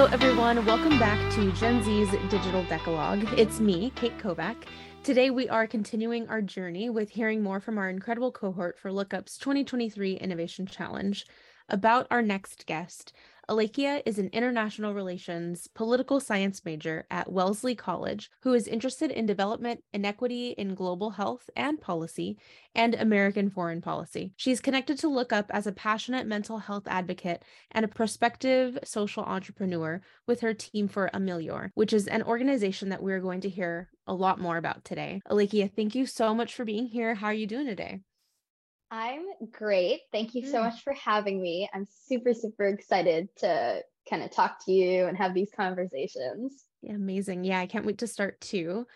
Hello, everyone. Welcome back to Gen Z's Digital Decalogue. It's me, Kate Kovac. Today, we are continuing our journey with hearing more from our incredible cohort for Lookup's 2023 Innovation Challenge. About our next guest, Alekhya is an international relations political science major at Wellesley College who is interested in development, inequity in global health and policy, and American foreign policy. She's connected to Look Up as a passionate mental health advocate and a prospective social entrepreneur with her team for Amealiore, which is an organization that we're going to hear a lot more about today. Alekhya, thank you so much for being here. How are you doing today? I'm great. Thank you so mm. much for having me. I'm super, super excited to kind of talk to you and have these conversations. Yeah, amazing. Yeah, I can't wait to start too.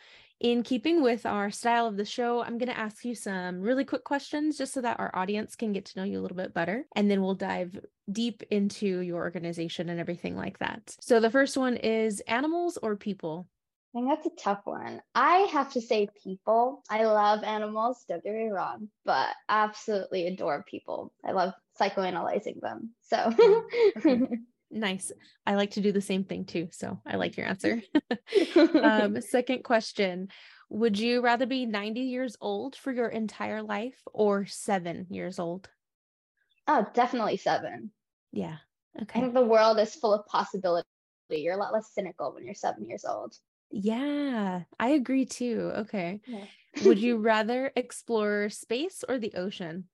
In keeping with our style of the show, I'm going to ask you some really quick questions just so that our audience can get to know you a little bit better. And then we'll dive deep into your organization and everything like that. So the first one is animals or people? I think that's a tough one. I have to say people. I love animals, don't get me wrong, but absolutely adore people. I love psychoanalyzing them. So okay. nice. I like to do the same thing too. So I like your answer. um, second question Would you rather be 90 years old for your entire life or seven years old? Oh, definitely seven. Yeah. Okay. I think the world is full of possibility. You're a lot less cynical when you're seven years old. Yeah, I agree too. Okay. Yeah. Would you rather explore space or the ocean?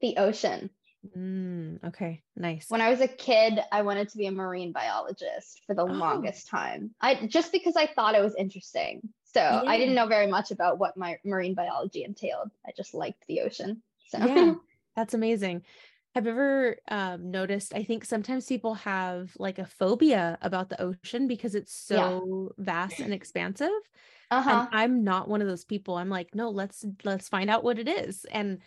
The ocean. Mm, okay, nice. When I was a kid, I wanted to be a marine biologist for the oh. longest time. I just because I thought it was interesting. So yeah. I didn't know very much about what my marine biology entailed. I just liked the ocean. So yeah, that's amazing. Have you ever um, noticed? I think sometimes people have like a phobia about the ocean because it's so yeah. vast and expansive. Uh-huh. And I'm not one of those people. I'm like, no, let's let's find out what it is. And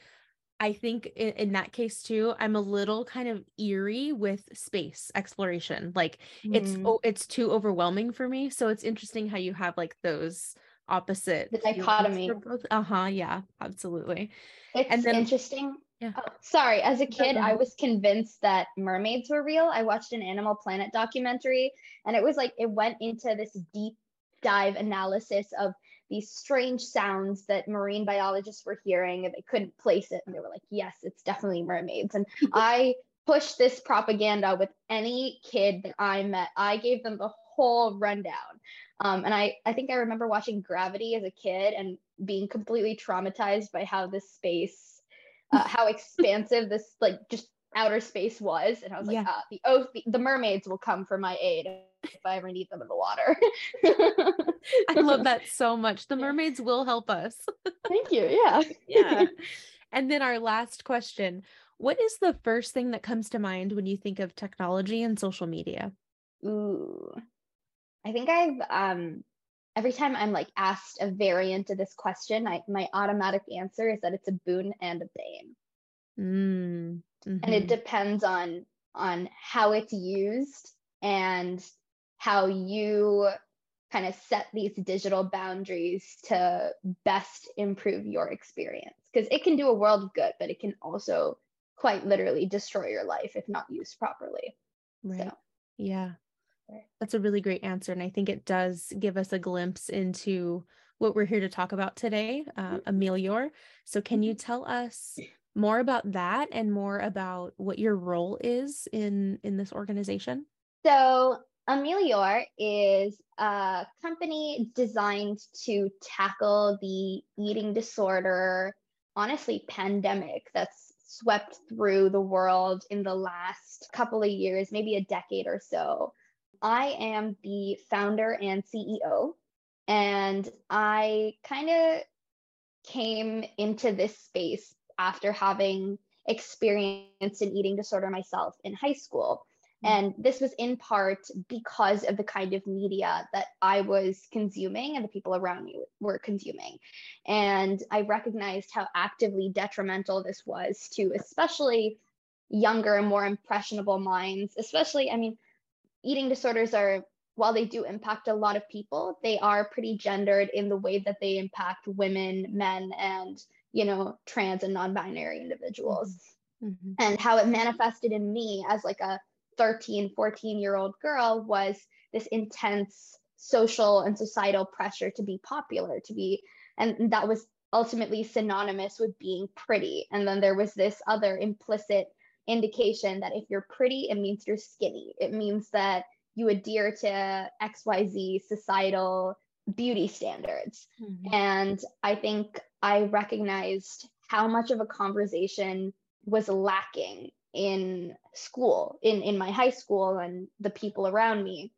I think in, in that case too, I'm a little kind of eerie with space exploration. Like mm. it's oh, it's too overwhelming for me. So it's interesting how you have like those opposite the dichotomy. Uh huh. Yeah, absolutely. It's and then, interesting yeah. Oh, sorry, as a kid, I was convinced that mermaids were real. I watched an Animal Planet documentary, and it was like it went into this deep dive analysis of these strange sounds that marine biologists were hearing, and they couldn't place it. And they were like, "Yes, it's definitely mermaids." And I pushed this propaganda with any kid that I met. I gave them the whole rundown. Um, and I, I think I remember watching Gravity as a kid and being completely traumatized by how this space uh, how expansive this like just outer space was. And i was like yeah. uh, the oath the, the, mermaids will come for my aid if i ever need them in the water. I love that so much. The mermaids will help us. Thank you. Yeah. Yeah. And then our last question what is the first thing that comes to mind when you think of technology and social media? Ooh. I think i've um every time I'm like asked a variant of this question, I, my automatic answer is that it's a boon and a bane. Mm, mm-hmm. And it mm-hmm. depends on on how it's used and how you kind of set these digital boundaries to best improve your experience because it can do a world of good but it can also quite literally destroy your life if not used properly right so. yeah that's a really great answer. And I think it does give us a glimpse into what we're here to talk about today, uh, mm-hmm. Amealiore. So, can you mm-hmm. tell us more about that and more about what your role is in in this organization? So, Amealiore is a company designed to tackle the eating disorder, honestly, pandemic that's swept through the world in the last couple of years, maybe a decade or so. I am the founder and CEO, and I kind of came into this space after having experienced an eating disorder myself in high school. Mm. And this was in part because of the kind of media that I was consuming and the people around me were consuming. And I recognized how actively detrimental this was to especially younger and more impressionable minds, especially, I mean, eating disorders are while they do impact a lot of people they are pretty gendered in the way that they impact women men and you know trans and non-binary individuals mm-hmm. mm-hmm. and how it manifested in me as like a 13, 14 year old girl was this intense social and societal pressure to be popular, to be, and that was ultimately synonymous with being pretty. And then there was this other implicit indication that if you're pretty, it means you're skinny. It means that you adhere to XYZ societal beauty standards. Mm-hmm. And I think I recognized how much of a conversation was lacking in school, in, in my high school and the people around me.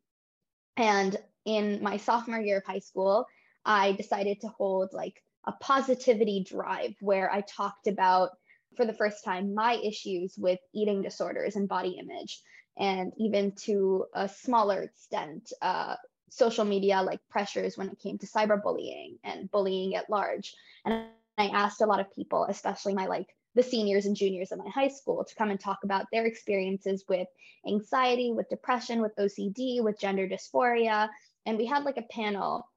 And in my sophomore year of high school, I decided to hold like a positivity drive where I talked about, for the first time, my issues with eating disorders and body image, and even to a smaller extent, uh, social media like pressures when it came to cyberbullying and bullying at large. And I asked a lot of people, especially my like the seniors and juniors of my high school, to come and talk about their experiences with anxiety, with depression, with OCD, with gender dysphoria. And we had like a panel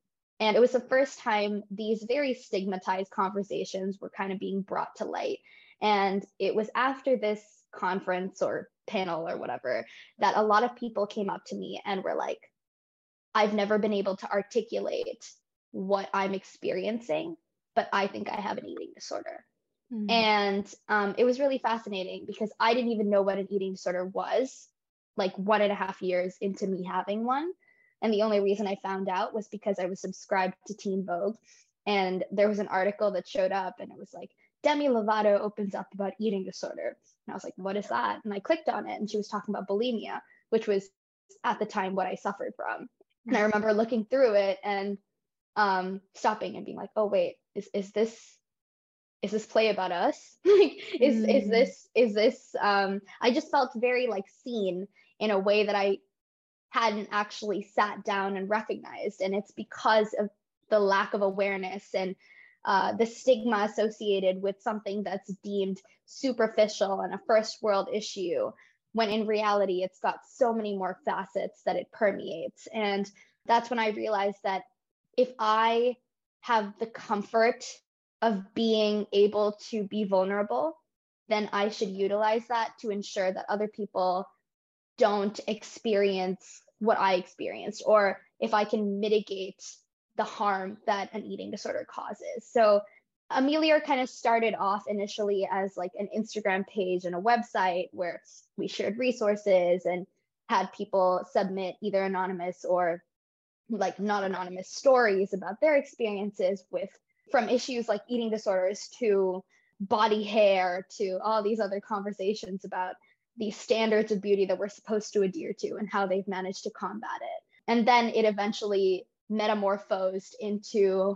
and it was the first time these very stigmatized conversations were kind of being brought to light. And it was after this conference or panel or whatever that a lot of people came up to me and were like, I've never been able to articulate what I'm experiencing, but I think I have an eating disorder. Mm-hmm. And um, it was really fascinating because I didn't even know what an eating disorder was like one and a half years into me having one. And the only reason I found out was because I was subscribed to Teen Vogue. And there was an article that showed up and it was like, Demi Lovato opens up about eating disorder. And I was like, what is that? And I clicked on it and she was talking about bulimia, which was at the time what I suffered from. And I remember looking through it and um, stopping and being like, oh, wait, is, is this is this play about us like is mm. is this is this um i just felt very like seen in a way that i hadn't actually sat down and recognized. And it's because of the lack of awareness and uh, the stigma associated with something that's deemed superficial and a first world issue, when in reality, it's got so many more facets that it permeates. And that's when I realized that if I have the comfort of being able to be vulnerable, then I should utilize that to ensure that other people don't experience what I experienced, or if I can mitigate the harm that an eating disorder causes. So Amealiore kind of started off initially as like an Instagram page and a website where we shared resources and had people submit either anonymous or like not anonymous stories about their experiences with from issues like eating disorders to body hair to all these other conversations about the standards of beauty that we're supposed to adhere to and how they've managed to combat it. And then it eventually metamorphosed into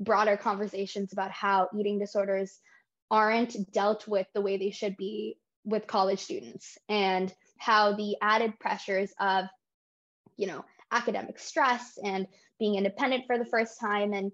broader conversations about how eating disorders aren't dealt with the way they should be with college students and how the added pressures of you know academic stress and being independent for the first time and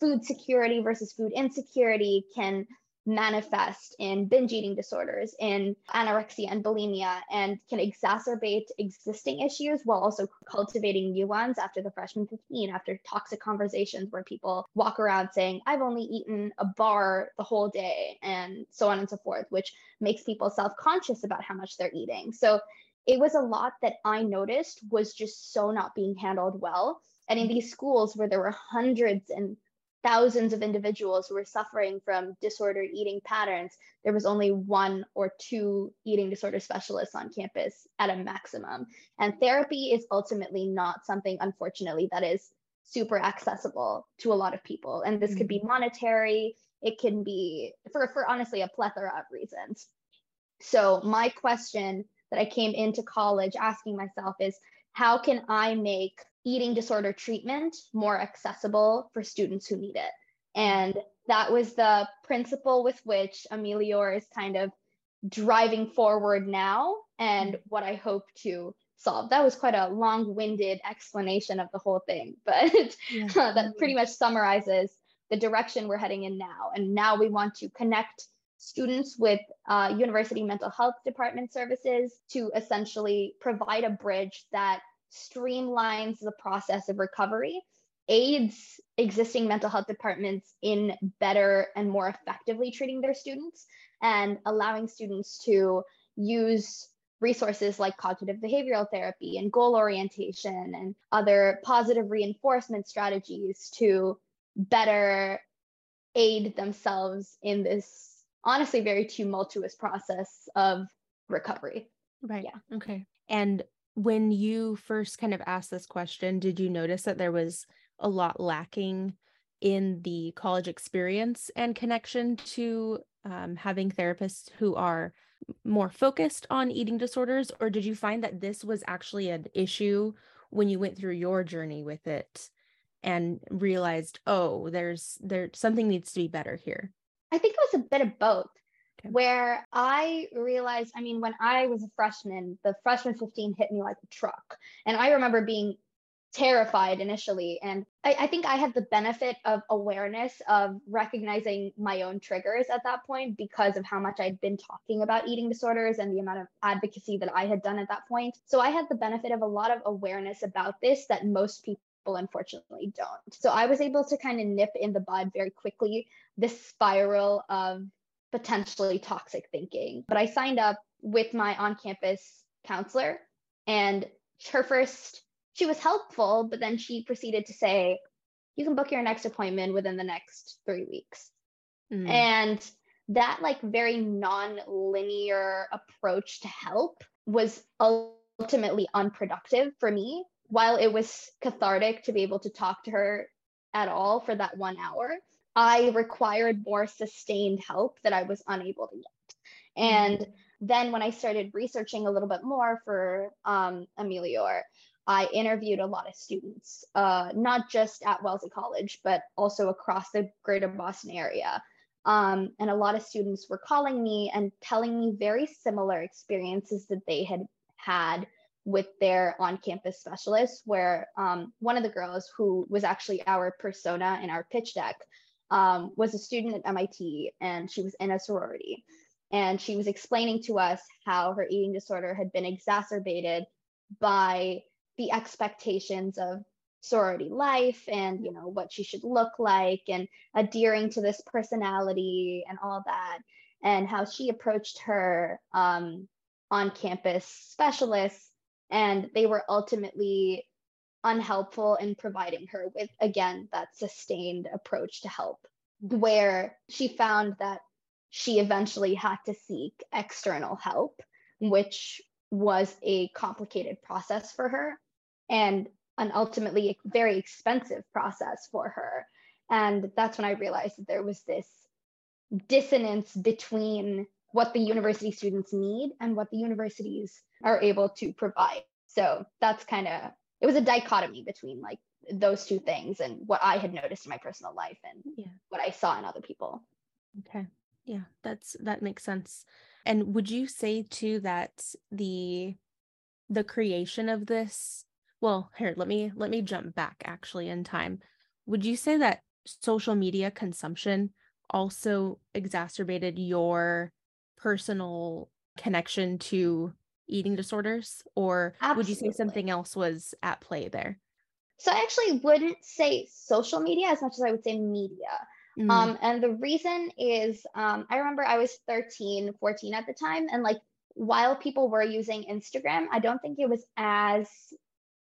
food security versus food insecurity can manifest in binge eating disorders, in anorexia and bulimia, and can exacerbate existing issues while also cultivating new ones after the freshman 15, after toxic conversations where people walk around saying, I've only eaten a bar the whole day, and so on and so forth, which makes people self conscious about how much they're eating. So it was a lot that I noticed was just so not being handled well. And in these schools where there were hundreds and thousands of individuals who were suffering from disordered eating patterns, there was only one or two eating disorder specialists on campus at a maximum. And therapy is ultimately not something, unfortunately, that is super accessible to a lot of people. And this mm-hmm. could be mm-hmm. monetary, it can be for, for honestly a plethora of reasons. So, my question that I came into college asking myself is how can I make eating disorder treatment more accessible for students who need it. And that was the principle with which Amealiore is kind of driving forward now and mm-hmm. what I hope to solve. That was quite a long winded explanation of the whole thing, but yeah. that pretty much summarizes the direction we're heading in now. And now we want to connect students with uh, university mental health department services to essentially provide a bridge that streamlines the process of recovery, aids existing mental health departments in better and more effectively treating their students, and allowing students to use resources like cognitive behavioral therapy and goal orientation and other positive reinforcement strategies to better aid themselves in this honestly very tumultuous process of recovery. Right. Yeah. Okay. And when you first kind of asked this question, did you notice that there was a lot lacking in the college experience and connection to um, having therapists who are more focused on eating disorders? Or did you find that this was actually an issue when you went through your journey with it and realized, oh, there's there something needs to be better here? I think it was a bit of both. Okay. Where I realized, I mean, when I was a freshman, the freshman 15 hit me like a truck. And I remember being terrified initially. And I, I, think I had the benefit of awareness of recognizing my own triggers at that point because of how much I'd been talking about eating disorders and the amount of advocacy that I had done at that point. So I had the benefit of a lot of awareness about this that most people unfortunately don't. So I was able to kind of nip in the bud very quickly this spiral of potentially toxic thinking. But I signed up with my on campus counselor, and her first, she was helpful, but then she proceeded to say, you can book your next appointment within the next three weeks. Mm. And that, like, very non linear approach to help was ultimately unproductive for me. While it was cathartic to be able to talk to her at all for that one hour, I required more sustained help that I was unable to get. And mm-hmm. then when I started researching a little bit more for um, Amealiore, I interviewed a lot of students, uh, not just at Wellesley College, but also across the greater Boston area. Um, and a lot of students were calling me and telling me very similar experiences that they had had with their on campus specialists, where um, one of the girls who was actually our persona in our pitch deck um, was a student at MIT and she was in a sorority. And she was explaining to us how her eating disorder had been exacerbated by the expectations of sorority life and you know what she should look like and adhering to this personality and all that and how she approached her um, on campus specialists and they were ultimately unhelpful in providing her with, again, that sustained approach to help, where she found that she eventually had to seek external help, which was a complicated process for her and an ultimately very expensive process for her. And that's when I realized that there was this dissonance between what the university students need and what the universities are able to provide. So that's kind of it was a dichotomy between like those two things and what I had noticed in my personal life and yeah. what I saw in other people. Okay. Yeah, that's that makes sense. And would you say too that the the creation of this well, here, let me let me jump back actually in time. Would you say that social media consumption also exacerbated your personal connection to eating disorders or Absolutely. would you say something else was at play there so i actually wouldn't say social media as much as i would say media mm. um, and the reason is um, i remember i was 13 14 at the time and like while people were using instagram i don't think it was as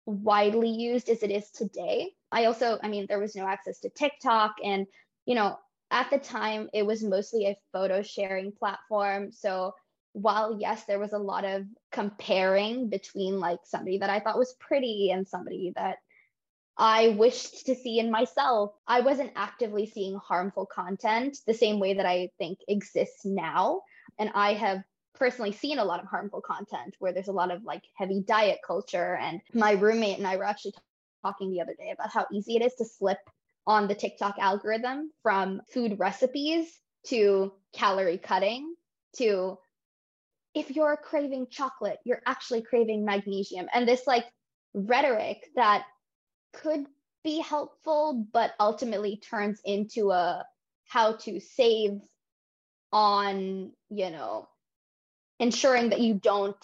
widely used as it is today i also i mean there was no access to tiktok and you know at the time it was mostly a photo sharing platform so while yes there was a lot of comparing between like somebody that i thought was pretty and somebody that i wished to see in myself i wasn't actively seeing harmful content the same way that i think exists now. And i have personally seen a lot of harmful content where there's a lot of like heavy diet culture. And my roommate and i were actually talking the other day about how easy it is to slip on the tiktok algorithm from food recipes to calorie cutting to if you're craving chocolate, you're actually craving magnesium. And this like rhetoric that could be helpful, but ultimately turns into a how to save on, you know, ensuring that you don't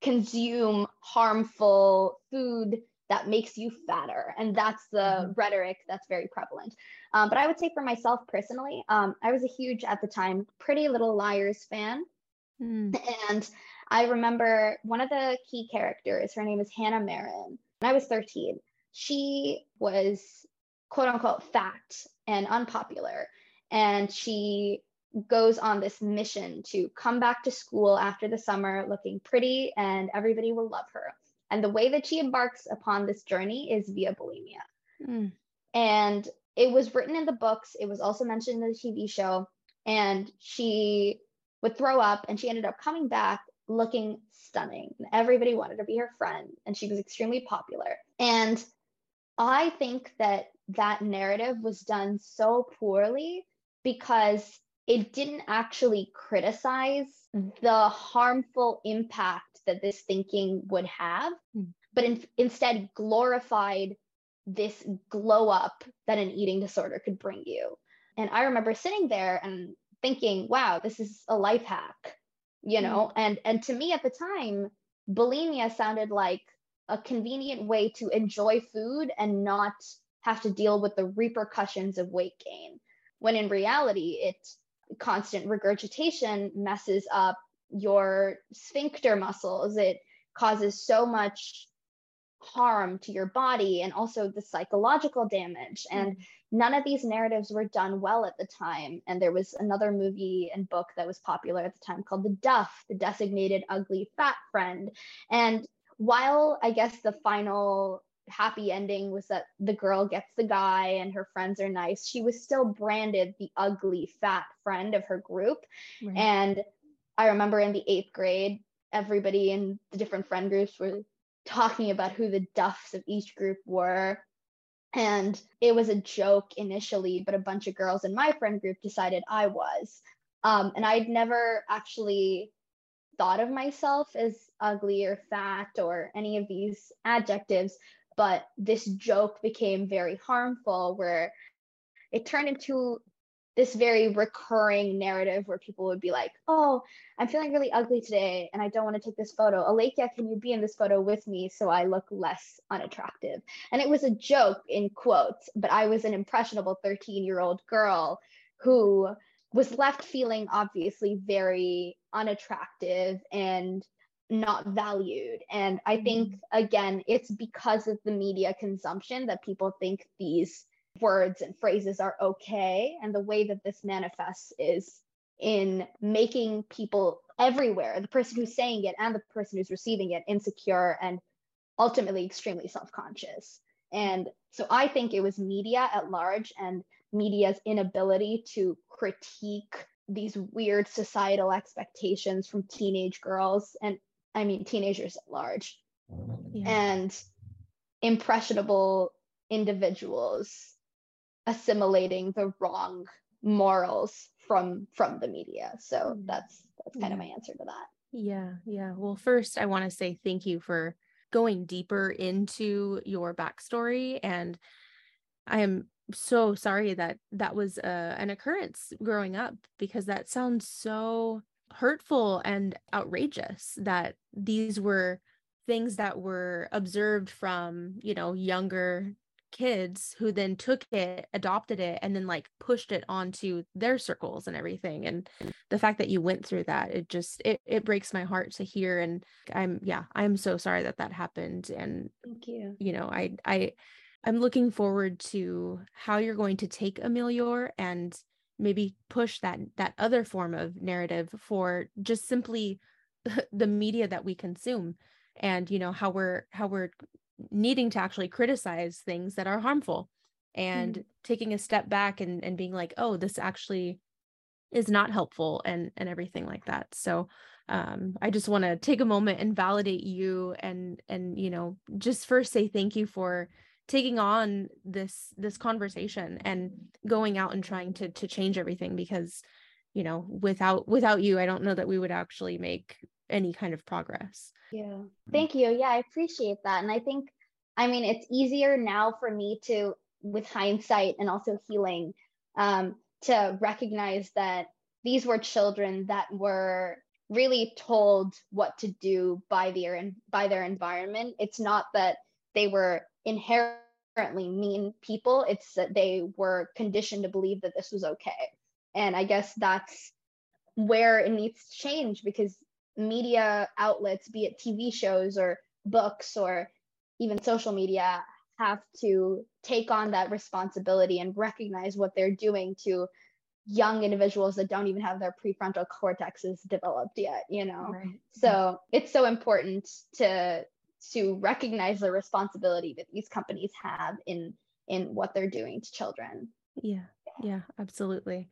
consume harmful food that makes you fatter. And that's the mm-hmm. rhetoric that's very prevalent. Um, but I would say for myself personally, um, I was a huge, at the time, Pretty Little Liars fan. Mm. And I remember one of the key characters, her name is Hannah Marin. When I was 13, she was quote unquote fat and unpopular. And she goes on this mission to come back to school after the summer looking pretty and everybody will love her. And the way that she embarks upon this journey is via bulimia. Mm. And it was written in the books, it was also mentioned in the TV show. And she would throw up and she ended up coming back looking stunning. And everybody wanted to be her friend and she was extremely popular. And I think that that narrative was done so poorly because it didn't actually criticize the harmful impact that this thinking would have, mm. but in, instead glorified this glow up that an eating disorder could bring you. And I remember sitting there and thinking, wow, this is a life hack, you know? Mm. And and to me at the time, bulimia sounded like a convenient way to enjoy food and not have to deal with the repercussions of weight gain. When in reality, it constant regurgitation messes up your sphincter muscles. It causes so much harm to your body and also the psychological damage. Hmm. And none of these narratives were done well at the time. And there was another movie and book that was popular at the time called The Duff, the designated ugly fat friend. And while I guess the final happy ending was that the girl gets the guy and her friends are nice, she was still branded the ugly fat friend of her group. Right. And I remember in the eighth grade, everybody in the different friend groups were talking about who the duffs of each group were. And it was a joke initially, but a bunch of girls in my friend group decided I was. Um, and I'd never actually thought of myself as ugly or fat or any of these adjectives but this joke became very harmful where it turned into this very recurring narrative where people would be like, Oh, I'm feeling really ugly today and I don't want to take this photo. Alekhya, can you be in this photo with me so I look less unattractive? And it was a joke in quotes, but I was an impressionable 13 year old girl who was left feeling obviously very unattractive and not valued. And I think, mm-hmm. again, it's because of the media consumption that people think these words and phrases are okay. And the way that this manifests is in making people everywhere, the person who's saying it and the person who's receiving it, insecure and ultimately extremely self conscious. And so I think it was media at large and media's inability to critique these weird societal expectations from teenage girls and I mean, teenagers at large, yeah. and impressionable individuals assimilating the wrong morals from from the media. So mm. that's that's kind of my answer to that. Yeah, yeah. Well, first I want to say thank you for going deeper into your backstory and I am so sorry that that was uh, an occurrence growing up because that sounds so hurtful and outrageous that these were things that were observed from you know younger kids who then took it adopted it and then like pushed it onto their circles and everything and mm. the fact that you went through that it just it, it breaks my heart to hear and i'm yeah i'm so sorry that that happened and thank you. you know i i i'm looking forward to how you're going to take Amealiore and maybe push that that other form of narrative for just simply the media that we consume and you know how we're how we're needing to actually criticize things that are harmful and mm taking a step back and and being like oh this actually is not helpful and and everything like that. So um i just want to take a moment and validate you and and you know just first say thank you for taking on this this conversation and going out and trying to to change everything because you know without without you i don't know that we would actually make any kind of progress yeah mm. thank you yeah i appreciate that and i think i mean it's easier now for me to with hindsight and also healing um, to recognize that these were children that were really told what to do by their by their environment it's not that they were inherently mean people. It's that they were conditioned to believe that this was okay. And I guess that's where it needs to change because media outlets, be it TV shows or books or even social media, have to take on that responsibility and recognize what they're doing to young individuals that don't even have their prefrontal cortexes developed yet you know? Right. Mm-hmm. so it's so important to to recognize the responsibility that these companies have in in what they're doing to children. Yeah. Yeah absolutely.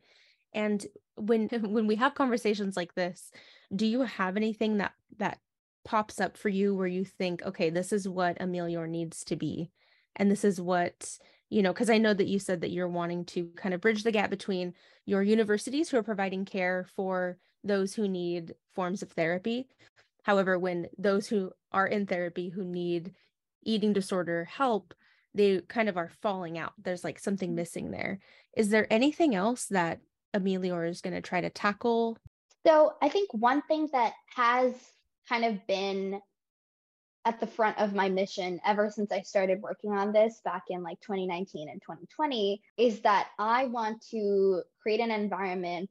And when when we have conversations like this do you have anything that that pops up for you where you think okay this is what Amealiore needs to be and this is what you know because i know that you said that you're wanting to kind of bridge the gap between your universities who are providing care for those who need forms of therapy. However when those who are in therapy who need eating disorder help they kind of are falling out. There's like something mm-hmm. missing there. Is there anything else that Amealiore is going to try to tackle so i think one thing that has kind of been at the front of my mission ever since I started working on this back in like 2019 and 2020 is that I want to create an environment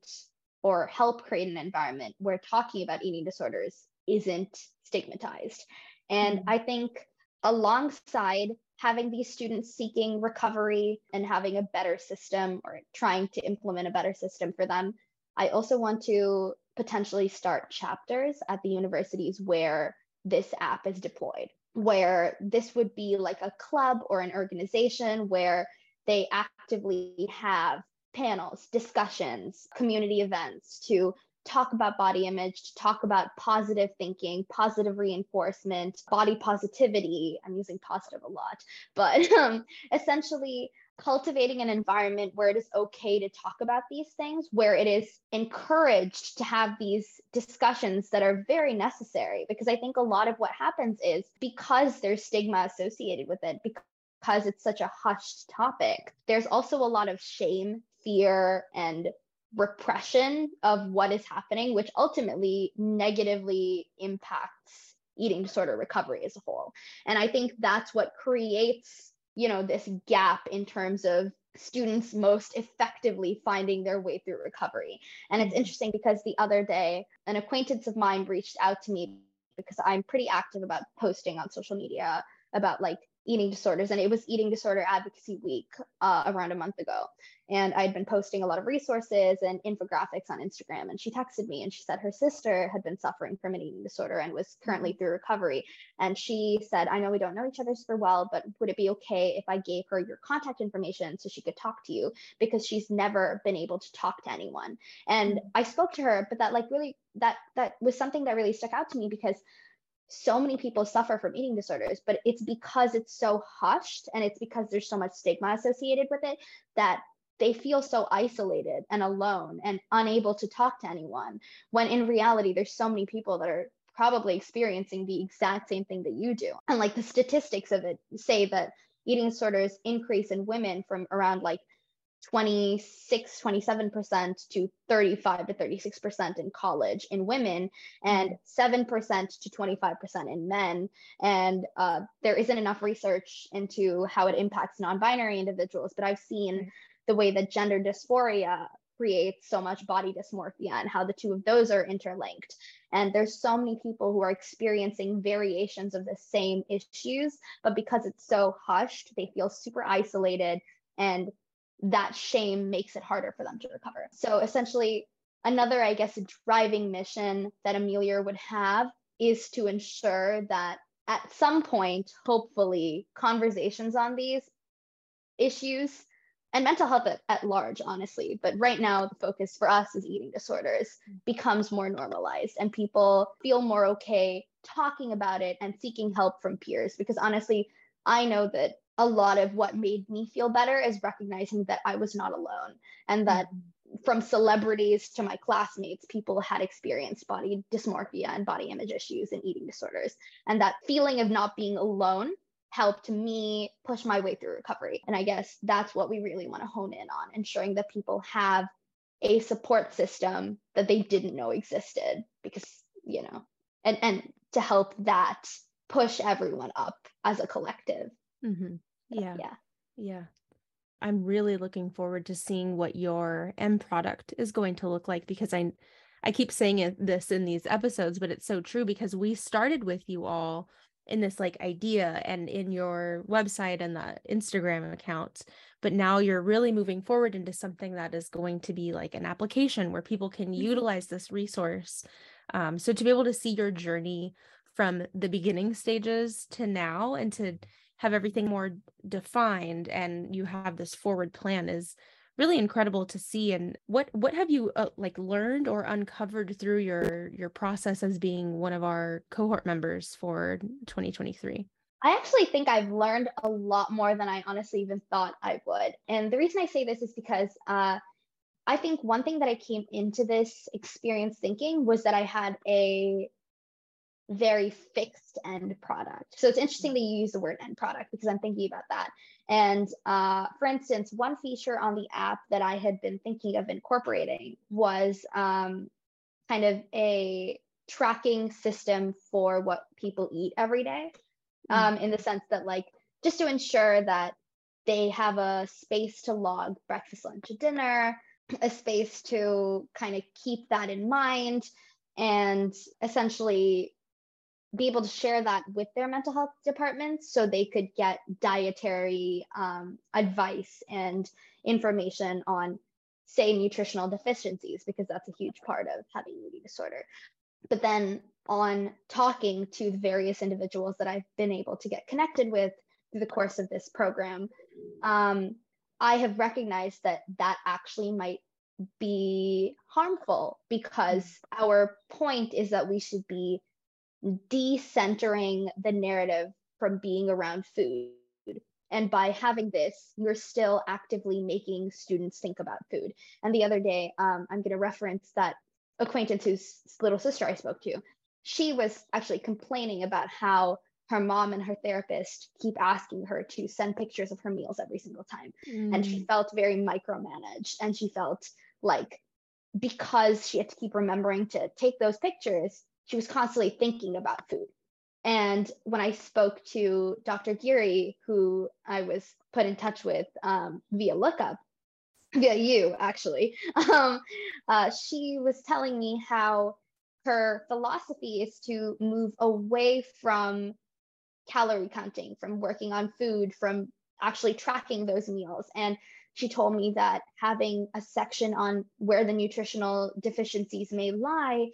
or help create an environment where talking about eating disorders isn't stigmatized. And mm-hmm. I think alongside having these students seeking recovery and having a better system or trying to implement a better system for them, I also want to potentially start chapters at the universities where this app is deployed, where this would be like a club or an organization where they actively have panels, discussions, community events to talk about body image, to talk about positive thinking, positive reinforcement, body positivity. I'm using positive a lot, but um, essentially cultivating an environment where it is okay to talk about these things, where it is encouraged to have these discussions that are very necessary. Because I think a lot of what happens is because there's stigma associated with it, because it's such a hushed topic, there's also a lot of shame, fear, and repression of what is happening, which ultimately negatively impacts eating disorder recovery as a whole. And I think that's what creates you know this gap in terms of students most effectively finding their way through recovery. And it's interesting because the other day an acquaintance of mine reached out to me because i'm pretty active about posting on social media about like eating disorders and it was eating disorder advocacy week uh, around a month ago and i'd been posting a lot of resources and infographics on instagram and she texted me and she said her sister had been suffering from an eating disorder and was currently mm-hmm. through recovery and she said i know we don't know each other super well but would it be okay if i gave her your contact information so she could talk to you because she's never been able to talk to anyone and mm-hmm. i spoke to her but that like really that that was something that really stuck out to me because so many people suffer from eating disorders, but it's because it's so hushed and it's because there's so much stigma associated with it that they feel so isolated and alone and unable to talk to anyone. When in reality, there's so many people that are probably experiencing the exact same thing that you do. And like the statistics of it say that eating disorders increase in women from around like 26 27% to 35 to 36% in college in women and 7% to 25% in men. And uh, there isn't enough research into how it impacts non-binary individuals but i've seen the way that gender dysphoria creates so much body dysmorphia and how the two of those are interlinked. And there's so many people who are experiencing variations of the same issues but because it's so hushed they feel super isolated and that shame makes it harder for them to recover. So essentially, another, I guess, driving mission that Amealiore would have is to ensure that at some point, hopefully, conversations on these issues and mental health at, at, large, honestly. But right now, the focus for us is eating disorders becomes more normalized and people feel more okay talking about it and seeking help from peers. Because honestly, I know that a lot of what made me feel better is recognizing that I was not alone and that mm-hmm. from celebrities to my classmates, people had experienced body dysmorphia and body image issues and eating disorders. And that feeling of not being alone helped me push my way through recovery. And I guess that's what we really want to hone in on, ensuring that people have a support system that they didn't know existed because, you know, and, and to help that push everyone up as a collective. Mm-hmm. Yeah. Yeah. Yeah. I'm really looking forward to seeing what your end product is going to look like because I I keep saying it, this in these episodes, but it's so true because we started with you all in this like idea and in your website and the Instagram account. But now you're really moving forward into something that is going to be like an application where people can mm-hmm. utilize this resource. Um, so to be able to see your journey from the beginning stages to now and to have everything more defined and you have this forward plan is really incredible to see and what what have you uh, like learned or uncovered through your your process as being one of our cohort members for 2023 I actually think I've learned a lot more than I honestly even thought I would. And the reason I say this is because uh, I think one thing that I came into this experience thinking was that I had a very fixed end product. So it's interesting that you use the word end product because I'm thinking about that. And uh, for instance, one feature on the app that I had been thinking of incorporating was um, kind of a tracking system for what people eat every day, um, mm-hmm. in the sense that, like, just to ensure that they have a space to log breakfast, lunch, and dinner, a space to kind of keep that in mind, and essentially be able to share that with their mental health departments so they could get dietary um, advice and information on say nutritional deficiencies because that's a huge part of having an eating disorder. But then on talking to the various individuals that i've been able to get connected with through the course of this program um, i have recognized that that actually might be harmful because our point is that we should be decentering the narrative from being around food. And by having this, you're still actively making students think about food. And the other day, um, I'm going to reference that acquaintance whose little sister I spoke to. She was actually complaining about how her mom and her therapist keep asking her to send pictures of her meals every single time. Mm. And she mm. felt very micromanaged. And she felt like because she had to keep remembering to take those pictures, she was constantly thinking about food. And when I spoke to Dr. Geary, who I was put in touch with um, via lookup, via you actually, um, uh, she was telling me how her philosophy is to move away from calorie counting, from working on food, from actually tracking those meals. And she told me that having a section on where the nutritional deficiencies may lie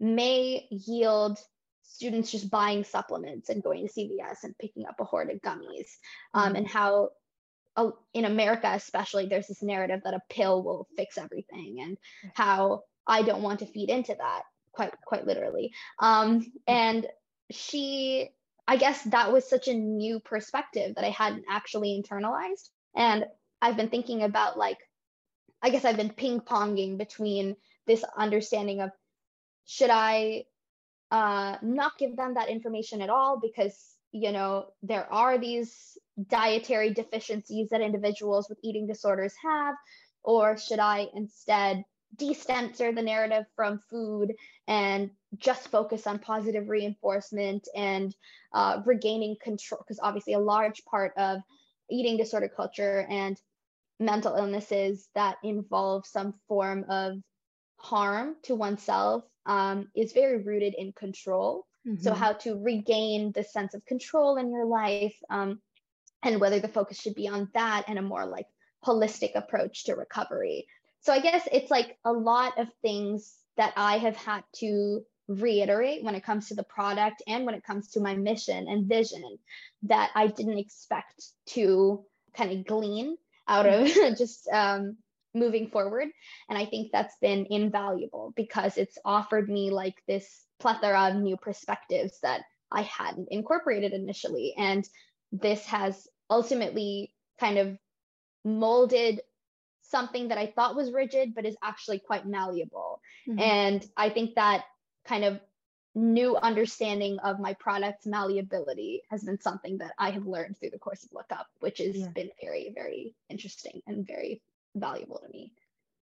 may yield students just buying supplements and going to CVS and picking up a hoard of gummies, um, and mm-hmm. how uh, in America, especially, there's this narrative that a pill will fix everything, and how I don't want to feed into that quite quite literally. Um, and she, I guess, that was such a new perspective that I hadn't actually internalized, and I've been thinking about like, I guess I've been ping ponging between this understanding of should I uh, not give them that information at all because you know there are these dietary deficiencies that individuals with eating disorders have, or should I instead decensor the narrative from food and just focus on positive reinforcement and uh, regaining control? Because obviously, a large part of eating disorder culture and mental illnesses that involve some form of harm to oneself um, is very rooted in control. Mm-hmm. So, how to regain the sense of control in your life, um, and whether the focus should be on that and a more like holistic approach to recovery. So, I guess it's like a lot of things that I have had to reiterate when it comes to the product and when it comes to my mission and vision that I didn't expect to kind of glean out of just um, moving forward. And I think that's been invaluable because it's offered me like this plethora of new perspectives that I hadn't incorporated initially. And this has ultimately kind of molded something that I thought was rigid, but is actually quite malleable. Mm-hmm. And I think that kind of new understanding of my product's malleability has been something that I have learned through the course of Lookup, which has yeah. been very, very interesting and very valuable to me.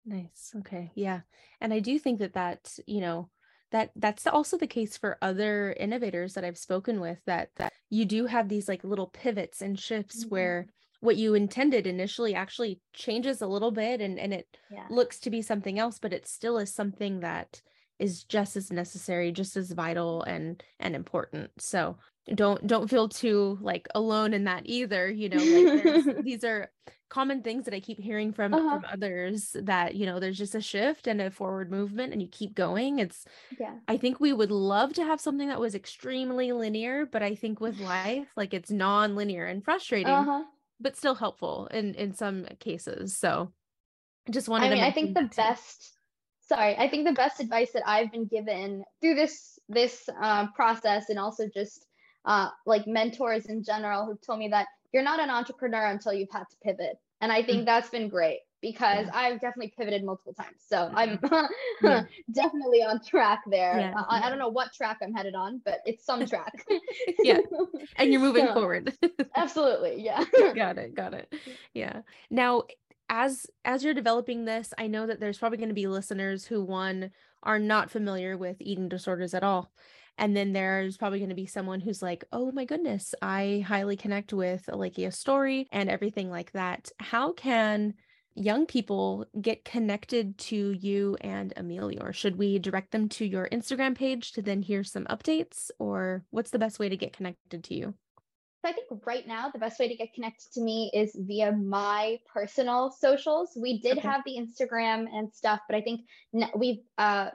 Nice. Okay. Yeah. And I do think that that, you know, that that's also the case for other innovators that I've spoken with that that you do have these like little pivots and shifts mm-hmm. where what you intended initially actually changes a little bit and and it yeah. looks to be something else but it still is something that is just as necessary, just as vital and and important. So don't don't feel too like alone in that either you know like these are common things that i keep hearing from uh-huh. from others that you know there's just a shift and a forward movement and you keep going it's yeah i think we would love to have something that was extremely linear but i think with life like it's non-linear and frustrating uh-huh. but still helpful in in some cases so just wanted i mean i think the best sorry i think the best advice that i've been given through this this uh, process and also just uh, like mentors in general who've told me that you're not an entrepreneur until you've had to pivot. And I think mm. that's been great because yeah. I've definitely pivoted multiple times. So I'm yeah. definitely on track there. Yeah. I, I, don't know what track I'm headed on, but it's some track. yeah. And you're moving so, forward. absolutely. Yeah. got it. Got it. Yeah. Now, as as you're developing this, I know that there's probably going to be listeners who one are not familiar with eating disorders at all. And then there's probably going to be someone who's like, oh my goodness, I highly connect with Alekhya's story and everything like that. How can young people get connected to you and Amealiore? Should we direct them to your Instagram page to then hear some updates? Or what's the best way to get connected to you? So I think right now the best way to get connected to me is via my personal socials. We did okay. have the Instagram and stuff, but I think we've uh,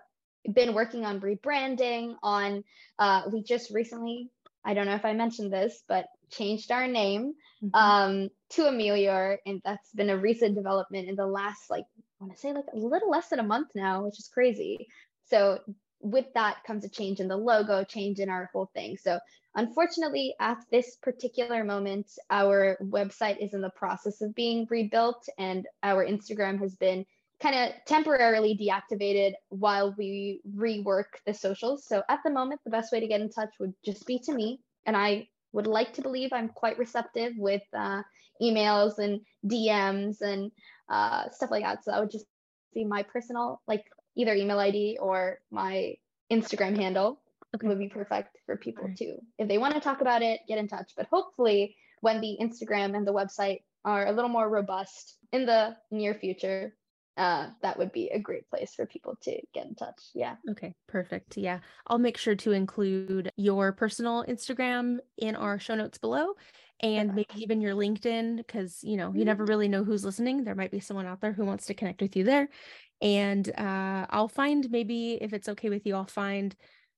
been working on rebranding on uh, we just recently i don't know if i mentioned this but changed our name mm-hmm. um, to Amealiore and that's been a recent development in the last like i want to say like a little less than a month now which is crazy so with that comes a change in the logo change in our whole thing so unfortunately at this particular moment our website is in the process of being rebuilt and our instagram has been kind of temporarily deactivated while we rework the socials. So at the moment, the best way to get in touch would just be to me. And I would like to believe I'm quite receptive with uh, emails and DMs and uh, stuff like that. So that would just be my personal, like either email ID or my Instagram handle okay. would be perfect for people right. too. If they want to talk about it, get in touch. But hopefully, when the Instagram and the website are a little more robust in the near future, uh, that would be a great place for people to get in touch. Yeah. Okay, perfect. Yeah. I'll make sure to include your personal Instagram in our show notes below and maybe even your LinkedIn because, you know, you mm-hmm. never really know who's listening. There might be someone out there who wants to connect with you there. And uh, I'll find maybe if it's okay with you, I'll find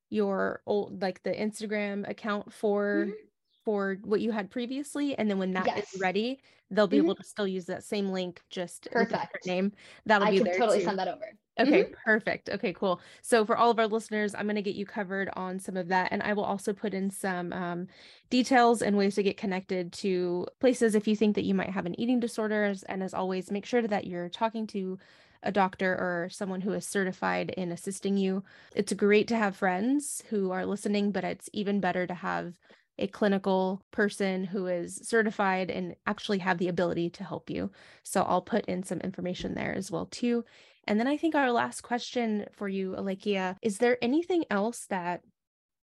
your old, like the Instagram account for. Mm-hmm for what you had previously and then when that yes. is ready they'll be mm-hmm. able to still use that same link just perfect. name that'll I be can there totally too. send that over okay mm-hmm. perfect okay cool so for all of our listeners i'm going to get you covered on some of that and i will also put in some um, details and ways to get connected to places if you think that you might have an eating disorder. and as always make sure that you're talking to a doctor or someone who is certified in assisting you. It's great to have friends who are listening, but it's even better to have a clinical person who is certified and actually have the ability to help you. So I'll put in some information there as well too. And then I think our last question for you, Alekhya, is there anything else that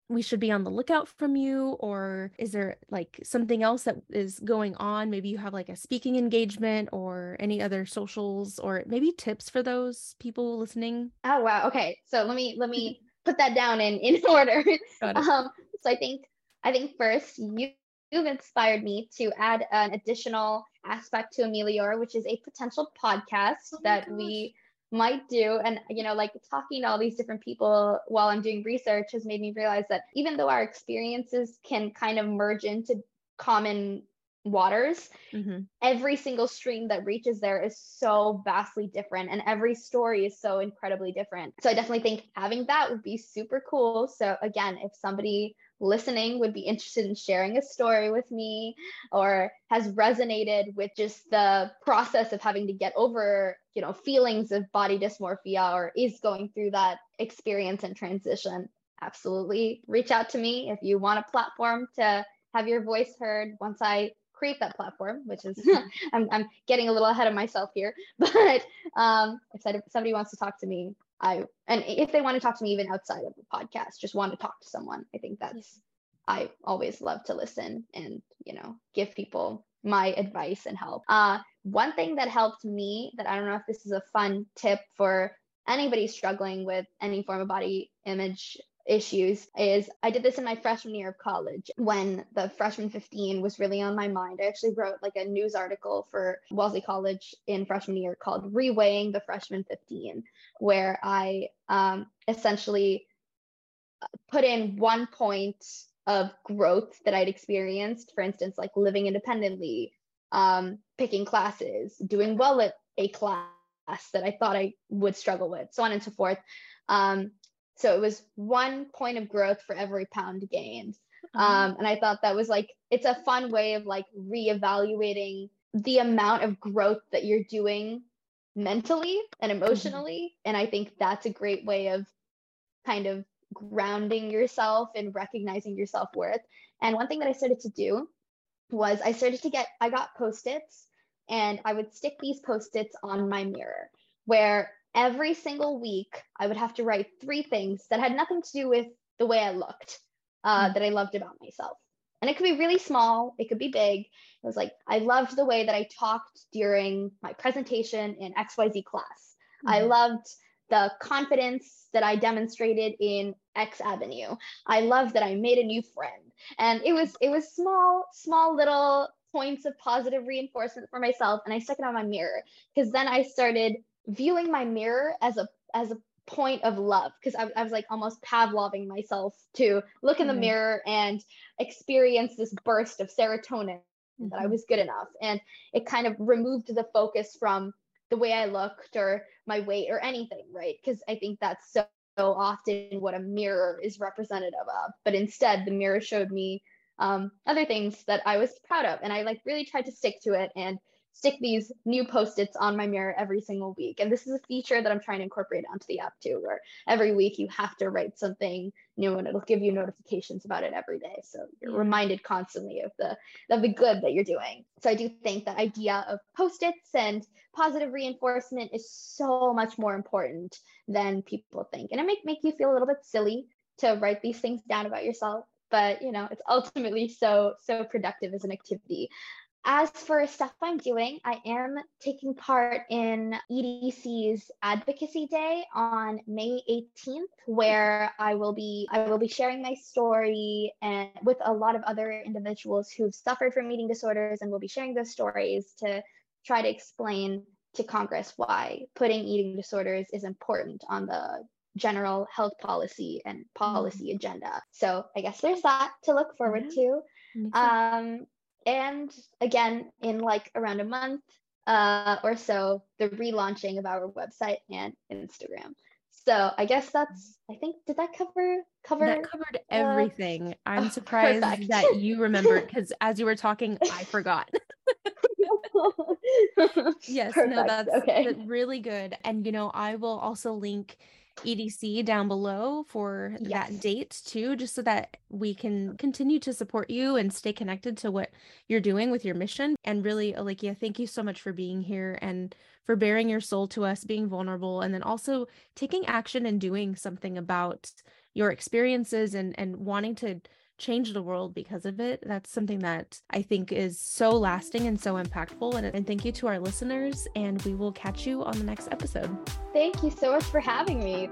we should be on the lookout from you? Or is there like something else that is going on? Maybe you have like a speaking engagement or any other socials or maybe tips for those people listening? Oh wow. Okay. So let me let me put that down in in order. Um so i think I think first, you, you've inspired me to add an additional aspect to Amealiore, which is a potential podcast oh that gosh. we might do. And, you know, like talking to all these different people while I'm doing research has made me realize that even though our experiences can kind of merge into common waters mm-hmm. every single stream that reaches there is so vastly different and every story is so incredibly different so i definitely think having that would be super cool so again if somebody listening would be interested in sharing a story with me or has resonated with just the process of having to get over you know feelings of body dysmorphia or is going through that experience and transition. Absolutely. Reach out to me if you want a platform to have your voice heard once i create that platform which is I'm, I'm getting a little ahead of myself here but um, if somebody wants to talk to me I and if they want to talk to me even outside of the podcast, just want to talk to someone, I think that's I always love to listen and you know give people my advice and help. Uh, one thing that helped me that I don't know if this is a fun tip for anybody struggling with any form of body image issues is I did this in my freshman year of college when the freshman 15 was really on my mind. I actually wrote like a news article for Wellesley College in freshman year called Reweighing the Freshman 15, where I um, essentially uh, put in one point of growth that I'd experienced, for instance, like living independently, um, picking classes, doing well at a class that I thought I would struggle with, so on and so forth. Um, so it was one point of growth for every pound gained. Mm-hmm. Um, and I thought that was like, it's a fun way of like reevaluating the amount of growth that you're doing mentally and mm-hmm. emotionally. Mm-hmm. And I think that's a great way of kind of grounding yourself and recognizing your self worth. And one thing that I started to do was I started to get, I got post its and I would stick these post its on my mirror where every single week I would have to write three things that had nothing to do with the way I looked uh, mm-hmm. that I loved about myself. And it could be really small, it could be big. It was like, I loved the way that I talked during my presentation in XYZ class. Mm-hmm. I loved the confidence that I demonstrated in X Avenue. I loved that I made a new friend. And it was it was small, small little points of positive reinforcement for myself. And I stuck it on my mirror because then I started viewing my mirror as a as a point of love because I, I, was like almost pavloving myself to look in the mm-hmm. mirror and experience this burst of serotonin mm-hmm. that i mm-hmm. was good enough and it kind of removed the focus from the way i looked or my weight or anything right because i think that's so, so often what a mirror is representative of but instead the mirror showed me um, other things that i was proud of and i like really tried to stick to it and stick these new post-its on my mirror every single week. And this is a feature that I'm trying to incorporate onto the app too, where every week you have to write something new and it'll give you notifications about it every day. So you're reminded constantly of the of the good that you're doing. So I do think the idea of post-its and positive reinforcement is so much more important than people think. And it make make you feel a little bit silly to write these things down about yourself but you know it's ultimately so so productive as an activity as for stuff I'm doing, I am taking part in EDC's Advocacy Day on May 18th, where I will be I will be sharing my story and with a lot of other individuals who've suffered from eating disorders, and we'll be sharing those stories to try to explain to Congress why putting eating disorders is important on the general health policy and policy mm-hmm. agenda. So I guess there's that to look forward yeah. to. Um, and again, in like around a month uh, or so, the relaunching of our website and Instagram. So I guess that's. I think did that cover cover that covered uh, everything. I'm surprised perfect. that you remembered because as you were talking, I forgot. yes, perfect. no, that's, okay. that's really good. And you know, I will also link EDC down below for yes. that date too, just so that we can continue to support you and stay connected to what you're doing with your mission. And really, Alekhya, thank you so much for being here and for bearing your soul to us, being vulnerable, and then also taking action and doing something about your experiences and and wanting to change the world because of it. That's something that I think is so lasting and so impactful. And, and thank you to our listeners, and we will catch you on the next episode. Thank you so much for having me.